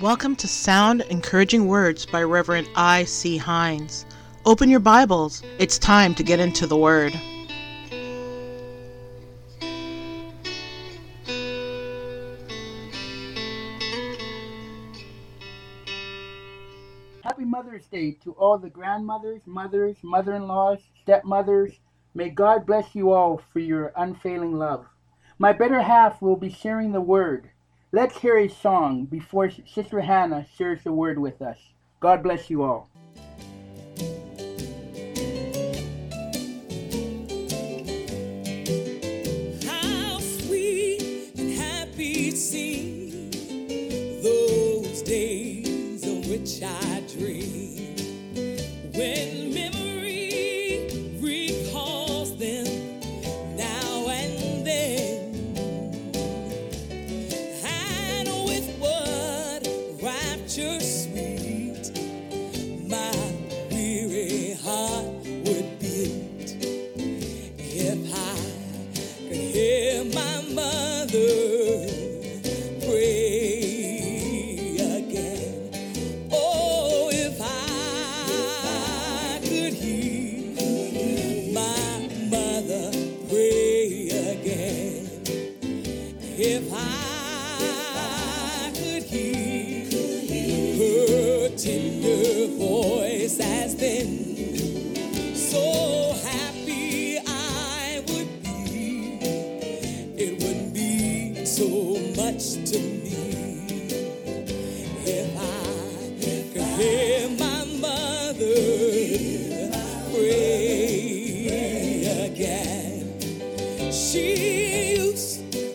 Welcome to Sound Encouraging Words by Reverend I. C. Hines. Open your Bibles. It's time to get into the Word. Happy Mother's Day to all the grandmothers, mothers, mother in laws, stepmothers. May God bless you all for your unfailing love. My better half will be sharing the word. Let's hear a song before Sister Hannah shares the word with us. God bless you all. My mother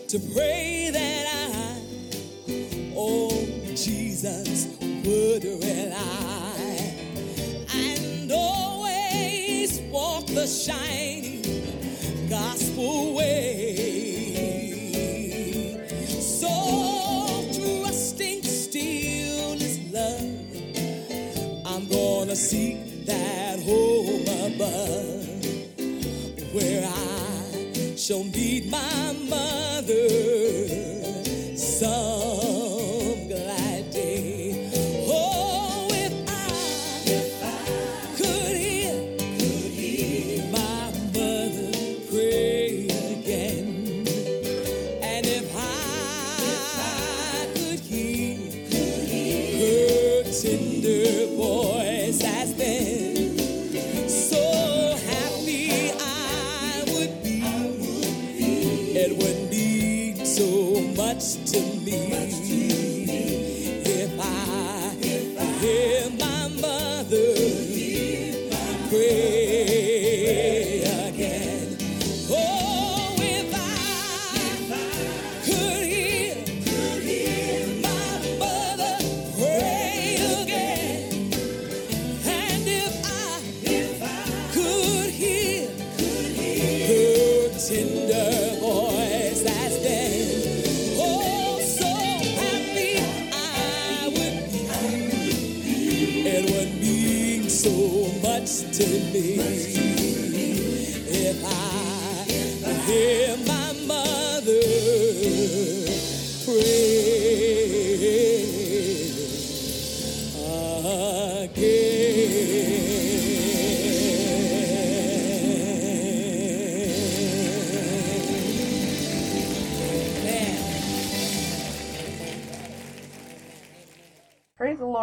to pray that I, oh Jesus, some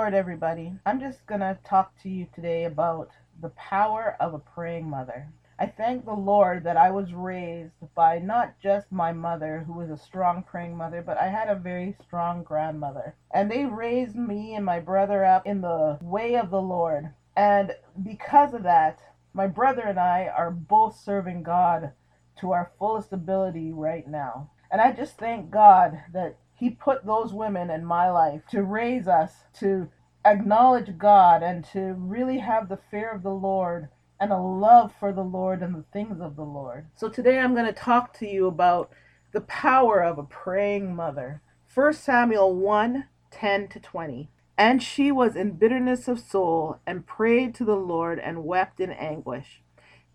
Lord, everybody. I'm just going to talk to you today about the power of a praying mother. I thank the Lord that I was raised by not just my mother, who was a strong praying mother, but I had a very strong grandmother. And they raised me and my brother up in the way of the Lord. And because of that, my brother and I are both serving God to our fullest ability right now. And I just thank God that He put those women in my life to raise us to acknowledge God and to really have the fear of the Lord and a love for the Lord and the things of the Lord. So today I'm going to talk to you about the power of a praying mother. 1 Samuel 1 10 to 20. And she was in bitterness of soul and prayed to the Lord and wept in anguish.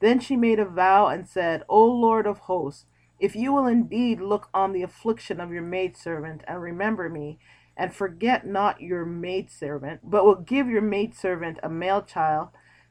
Then she made a vow and said, O Lord of hosts, if you will indeed look on the affliction of your maidservant and remember me, and forget not your maidservant, but will give your maidservant a male child.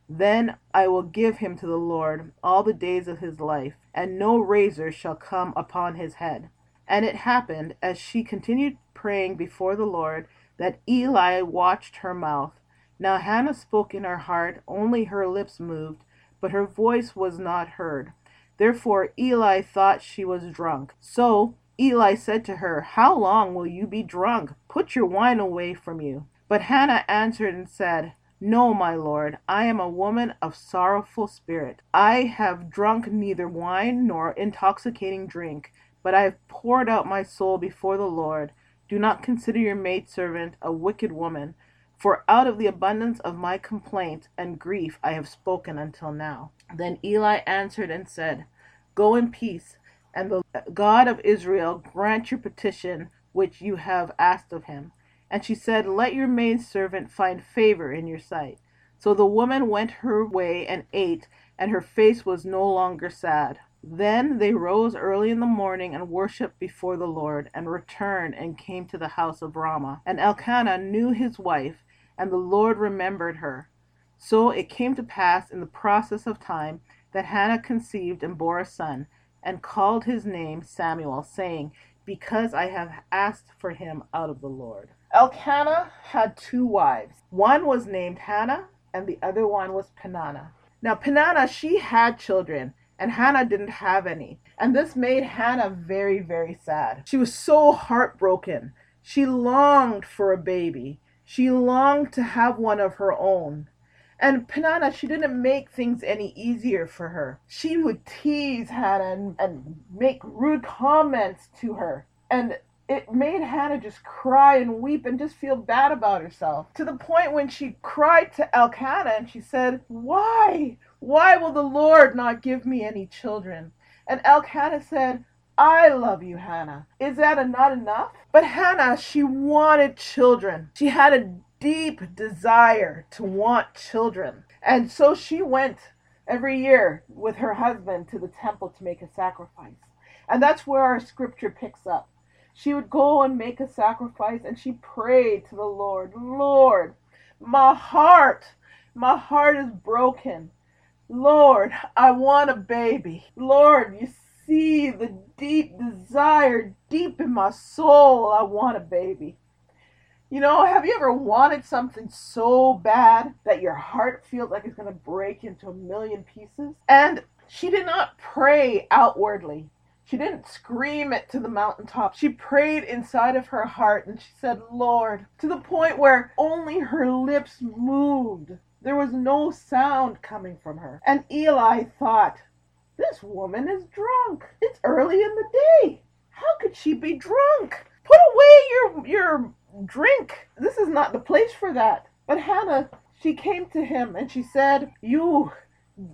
Then I will give him to the Lord all the days of his life, and no razor shall come upon his head. And it happened, as she continued praying before the Lord, that Eli watched her mouth. Now Hannah spoke in her heart, only her lips moved, but her voice was not heard. Therefore Eli thought she was drunk. So Eli said to her, How long will you be drunk? Put your wine away from you. But Hannah answered and said, No, my lord, I am a woman of sorrowful spirit. I have drunk neither wine nor intoxicating drink, but I have poured out my soul before the Lord. Do not consider your maidservant a wicked woman, for out of the abundance of my complaint and grief I have spoken until now. Then Eli answered and said, Go in peace, and the God of Israel grant your petition which you have asked of him. And she said, Let your maidservant find favor in your sight. So the woman went her way and ate, and her face was no longer sad. Then they rose early in the morning and worshipped before the Lord, and returned and came to the house of Ramah. And Elkanah knew his wife, and the Lord remembered her. So it came to pass in the process of time that Hannah conceived and bore a son, and called his name Samuel, saying, Because I have asked for him out of the Lord. Elkanah had two wives. One was named Hannah, and the other one was Peninnah. Now, Peninnah, she had children, and Hannah didn't have any. And this made Hannah very, very sad. She was so heartbroken. She longed for a baby. She longed to have one of her own. And Peninnah, she didn't make things any easier for her. She would tease Hannah and, and make rude comments to her. And it made Hannah just cry and weep and just feel bad about herself. To the point when she cried to Elkanah and she said, Why? Why will the Lord not give me any children? And Elkanah said, I love you, Hannah. Is that not enough? But Hannah, she wanted children. She had a deep desire to want children. And so she went every year with her husband to the temple to make a sacrifice. And that's where our scripture picks up. She would go and make a sacrifice and she prayed to the Lord, Lord, my heart, my heart is broken. Lord, I want a baby. Lord, you see the deep desire deep in my soul. I want a baby. You know, have you ever wanted something so bad that your heart feels like it's going to break into a million pieces? And she did not pray outwardly. She didn't scream it to the mountaintop. She prayed inside of her heart and she said, Lord, to the point where only her lips moved. There was no sound coming from her. And Eli thought, this woman is drunk. It's early in the day. How could she be drunk? Put away your your drink. This is not the place for that. But Hannah, she came to him and she said, You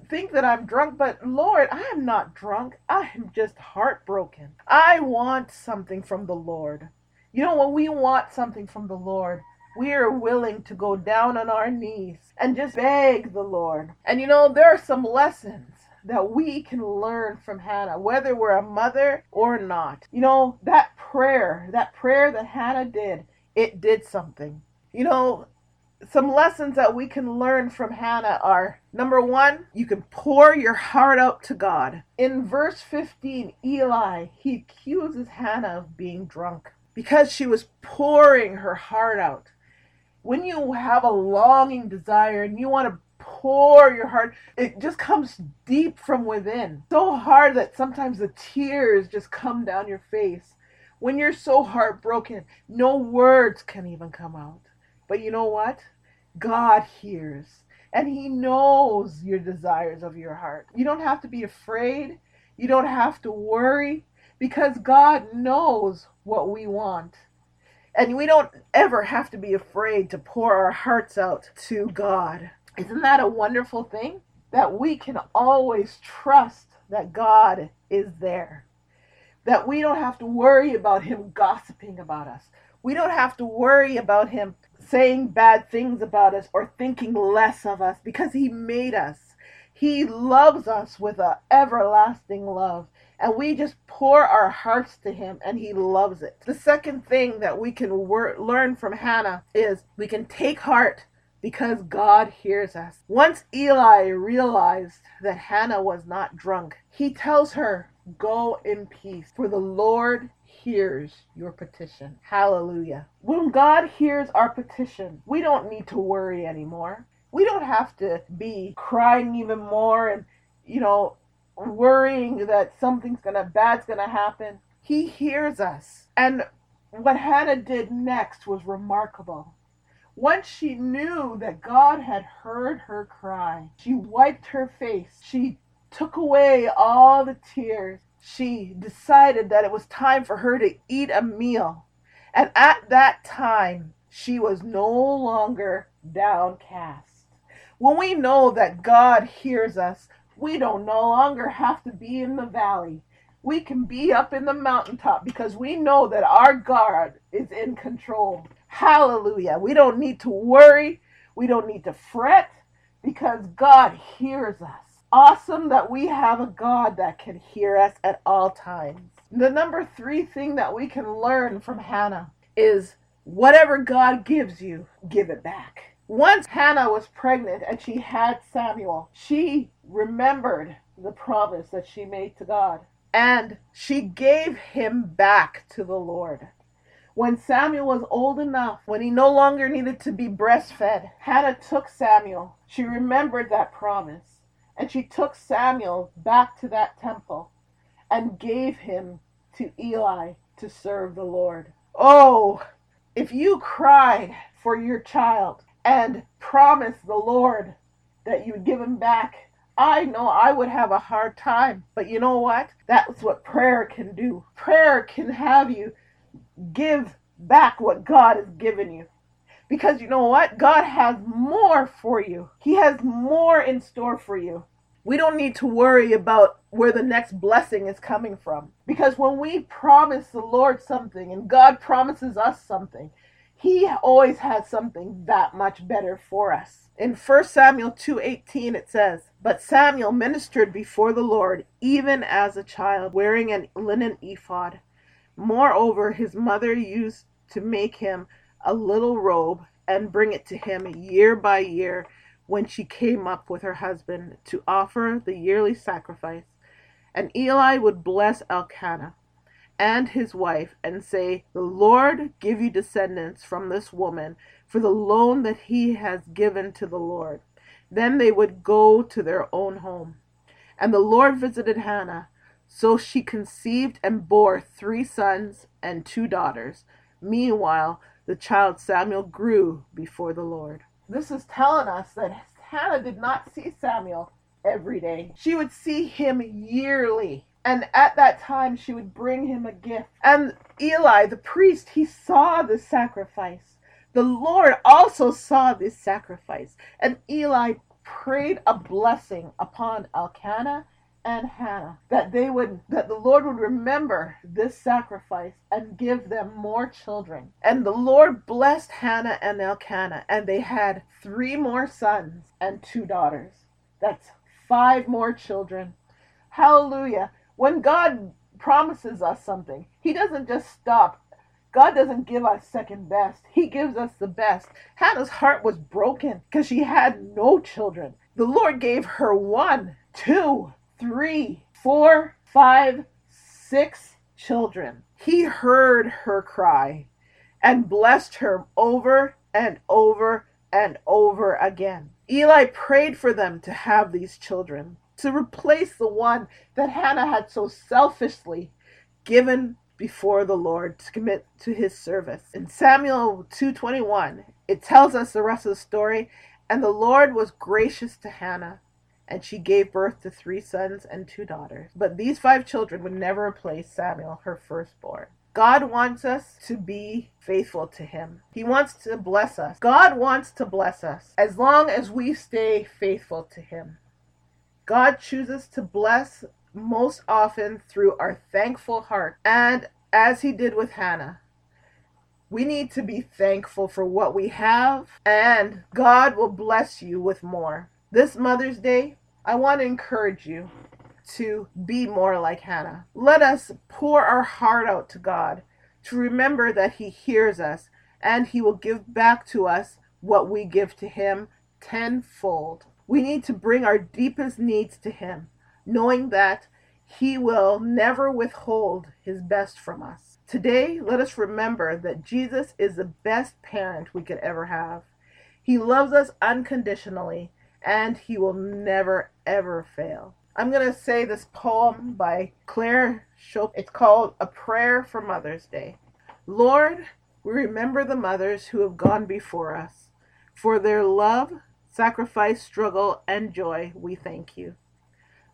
think that I'm drunk, but Lord, I am not drunk. I am just heartbroken. I want something from the Lord. You know, when we want something from the Lord, we are willing to go down on our knees and just beg the Lord. And you know, there are some lessons that we can learn from Hannah, whether we're a mother or not. You know, that prayer, that prayer that Hannah did, it did something. You know, some lessons that we can learn from Hannah are number one, you can pour your heart out to God. In verse 15, Eli, he accuses Hannah of being drunk because she was pouring her heart out. When you have a longing desire and you want to pour your heart, it just comes deep from within. So hard that sometimes the tears just come down your face. When you're so heartbroken, no words can even come out. But you know what? God hears and He knows your desires of your heart. You don't have to be afraid. You don't have to worry because God knows what we want. And we don't ever have to be afraid to pour our hearts out to God. Isn't that a wonderful thing? That we can always trust that God is there. That we don't have to worry about Him gossiping about us. We don't have to worry about Him saying bad things about us or thinking less of us because He made us. He loves us with an everlasting love. And we just pour our hearts to him and he loves it. The second thing that we can wor- learn from Hannah is we can take heart because God hears us. Once Eli realized that Hannah was not drunk, he tells her, Go in peace, for the Lord hears your petition. Hallelujah. When God hears our petition, we don't need to worry anymore. We don't have to be crying even more and, you know, worrying that something's gonna bad's gonna happen. He hears us. And what Hannah did next was remarkable. Once she knew that God had heard her cry, she wiped her face. She took away all the tears. She decided that it was time for her to eat a meal. And at that time, she was no longer downcast. When we know that God hears us, we don't no longer have to be in the valley. We can be up in the mountaintop because we know that our God is in control. Hallelujah. We don't need to worry. We don't need to fret because God hears us. Awesome that we have a God that can hear us at all times. The number three thing that we can learn from Hannah is whatever God gives you, give it back. Once Hannah was pregnant and she had Samuel, she remembered the promise that she made to God and she gave him back to the Lord. When Samuel was old enough, when he no longer needed to be breastfed, Hannah took Samuel. She remembered that promise and she took Samuel back to that temple and gave him to Eli to serve the Lord. Oh, if you cried for your child and promised the Lord that you would give him back, I know I would have a hard time. But you know what? That's what prayer can do. Prayer can have you give back what God has given you. Because you know what? God has more for you. He has more in store for you. We don't need to worry about where the next blessing is coming from. Because when we promise the Lord something and God promises us something, He always has something that much better for us. In 1 Samuel 2:18 it says, "But Samuel ministered before the Lord even as a child, wearing a linen ephod. Moreover, his mother used to make him a little robe and bring it to him year by year when she came up with her husband to offer the yearly sacrifice. And Eli would bless Elkanah and his wife and say, The Lord give you descendants from this woman for the loan that he has given to the Lord. Then they would go to their own home. And the Lord visited Hannah. So she conceived and bore three sons and two daughters. Meanwhile, the child Samuel grew before the Lord. This is telling us that Hannah did not see Samuel every day. She would see him yearly. And at that time, she would bring him a gift. And Eli, the priest, he saw the sacrifice. The Lord also saw this sacrifice. And Eli prayed a blessing upon Elkanah and Hannah that they would that the Lord would remember this sacrifice and give them more children. And the Lord blessed Hannah and Elkanah and they had three more sons and two daughters. That's five more children. Hallelujah. When God promises us something, he doesn't just stop God doesn't give us second best. He gives us the best. Hannah's heart was broken because she had no children. The Lord gave her one, two, three, four, five, six children. He heard her cry and blessed her over and over and over again. Eli prayed for them to have these children, to replace the one that Hannah had so selfishly given before the Lord to commit to his service. In Samuel 2:21, it tells us the rest of the story, and the Lord was gracious to Hannah, and she gave birth to three sons and two daughters. But these five children would never replace Samuel, her firstborn. God wants us to be faithful to Him. He wants to bless us. God wants to bless us as long as we stay faithful to Him. God chooses to bless most often through our thankful heart. And as He did with Hannah, we need to be thankful for what we have, and God will bless you with more. This Mother's Day, I want to encourage you to be more like Hannah. Let us pour our heart out to God, to remember that He hears us and He will give back to us what we give to Him tenfold. We need to bring our deepest needs to Him, knowing that He will never withhold His best from us. Today, let us remember that Jesus is the best parent we could ever have. He loves us unconditionally and He will never, ever fail. I'm going to say this poem by Claire Chopin. It's called A Prayer for Mother's Day. Lord, we remember the mothers who have gone before us. For their love, sacrifice, struggle, and joy, we thank you.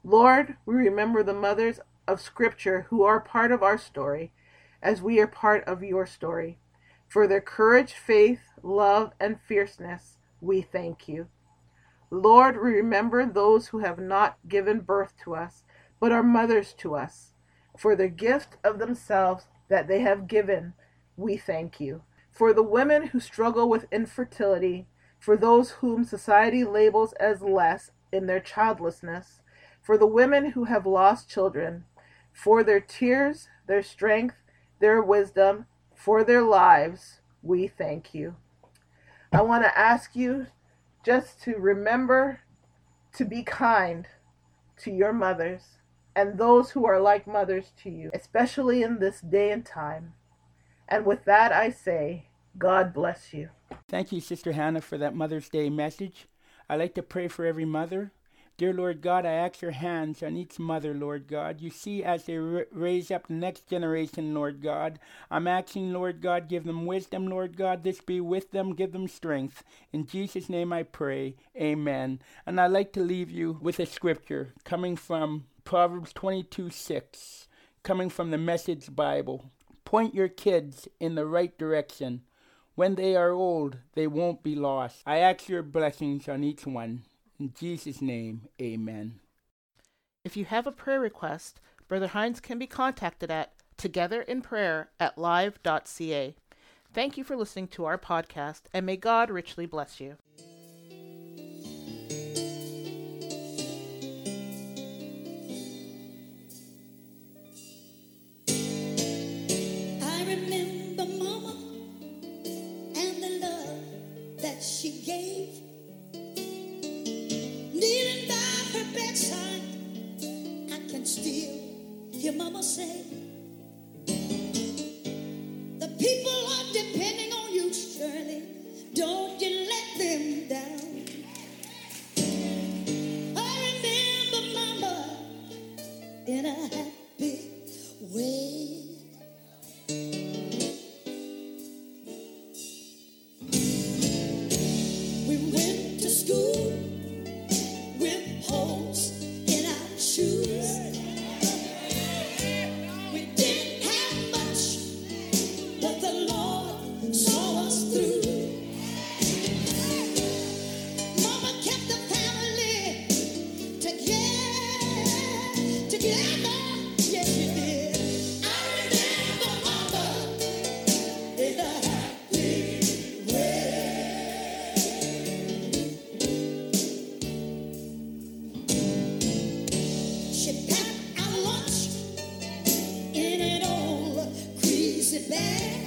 Lord, we remember the mothers of Scripture who are part of our story, as we are part of your story. For their courage, faith, love, and fierceness, we thank you. Lord, we remember those who have not given birth to us, but are mothers to us. For the gift of themselves that they have given, we thank you. For the women who struggle with infertility, for those whom society labels as less in their childlessness, for the women who have lost children, for their tears, their strength, their wisdom, for their lives, we thank you. I want to ask you just to remember to be kind to your mothers and those who are like mothers to you, especially in this day and time. And with that, I say, God bless you. Thank you, Sister Hannah, for that Mother's Day message. I like to pray for every mother. Dear Lord God, I ask your hands on each mother, Lord God. You see as they r- raise up the next generation, Lord God. I'm asking, Lord God, give them wisdom, Lord God. This be with them, give them strength. In Jesus' name I pray. Amen. And I'd like to leave you with a scripture coming from Proverbs 22 6, coming from the Message Bible. Point your kids in the right direction. When they are old, they won't be lost. I ask your blessings on each one. In Jesus' name, amen. If you have a prayer request, Brother Hines can be contacted at togetherinprayer at live.ca. Thank you for listening to our podcast, and may God richly bless you. Greasy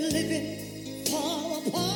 living fall apart.